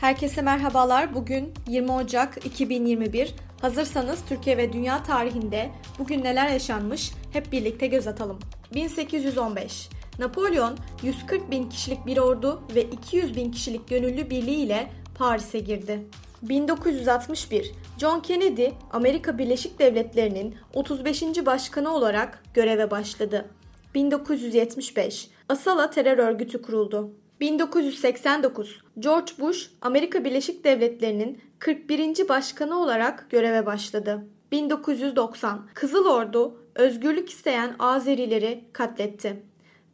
Herkese merhabalar. Bugün 20 Ocak 2021. Hazırsanız Türkiye ve dünya tarihinde bugün neler yaşanmış hep birlikte göz atalım. 1815 Napolyon 140 bin kişilik bir ordu ve 200 bin kişilik gönüllü birliği ile Paris'e girdi. 1961 John Kennedy Amerika Birleşik Devletleri'nin 35. başkanı olarak göreve başladı. 1975 Asala terör örgütü kuruldu. 1989 George Bush Amerika Birleşik Devletleri'nin 41. başkanı olarak göreve başladı. 1990 Kızıl Ordu özgürlük isteyen Azerileri katletti.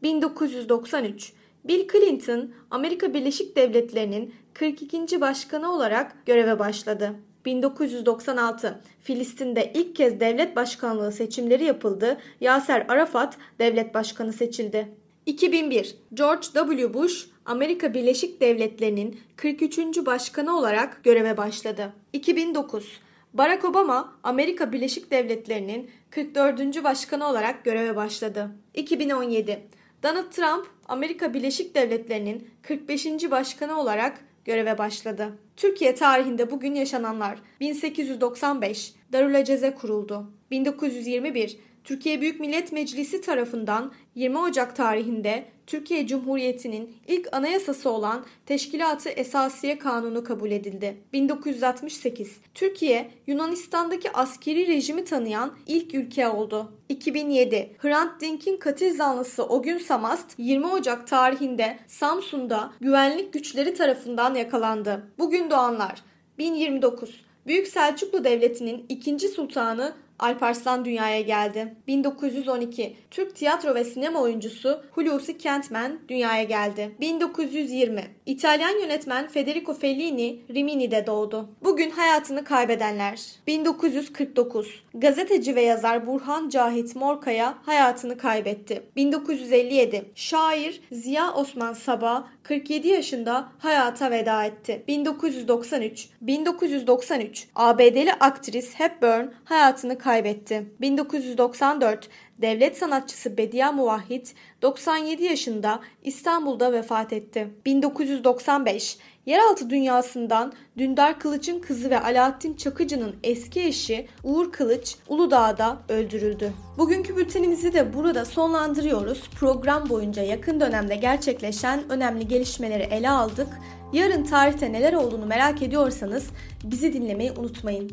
1993 Bill Clinton Amerika Birleşik Devletleri'nin 42. başkanı olarak göreve başladı. 1996 Filistin'de ilk kez devlet başkanlığı seçimleri yapıldı. Yaser Arafat devlet başkanı seçildi. 2001 George W. Bush Amerika Birleşik Devletleri'nin 43. başkanı olarak göreve başladı. 2009 Barack Obama Amerika Birleşik Devletleri'nin 44. başkanı olarak göreve başladı. 2017 Donald Trump Amerika Birleşik Devletleri'nin 45. başkanı olarak göreve başladı. Türkiye tarihinde bugün yaşananlar 1895 Darülaceze kuruldu. 1921 Türkiye Büyük Millet Meclisi tarafından 20 Ocak tarihinde Türkiye Cumhuriyeti'nin ilk anayasası olan Teşkilat-ı Esasiye Kanunu kabul edildi. 1968 Türkiye Yunanistan'daki askeri rejimi tanıyan ilk ülke oldu. 2007 Hrant Dink'in katil zanlısı Ogün Samast 20 Ocak tarihinde Samsun'da güvenlik güçleri tarafından yakalandı. Bugün doğanlar 1029 Büyük Selçuklu Devleti'nin ikinci sultanı Alparslan dünyaya geldi. 1912 Türk tiyatro ve sinema oyuncusu Hulusi Kentmen dünyaya geldi. 1920 İtalyan yönetmen Federico Fellini Rimini'de doğdu. Bugün hayatını kaybedenler 1949 Gazeteci ve yazar Burhan Cahit Morkaya hayatını kaybetti. 1957 Şair Ziya Osman Sabah 47 yaşında hayata veda etti. 1993 1993 ABD'li aktris Hepburn hayatını kaybetti. 1994 devlet sanatçısı Bedia Muvahhid 97 yaşında İstanbul'da vefat etti. 1995 Yeraltı dünyasından Dündar Kılıç'ın kızı ve Alaaddin Çakıcı'nın eski eşi Uğur Kılıç Uludağ'da öldürüldü. Bugünkü bültenimizi de burada sonlandırıyoruz. Program boyunca yakın dönemde gerçekleşen önemli gelişmeleri ele aldık. Yarın tarihte neler olduğunu merak ediyorsanız bizi dinlemeyi unutmayın.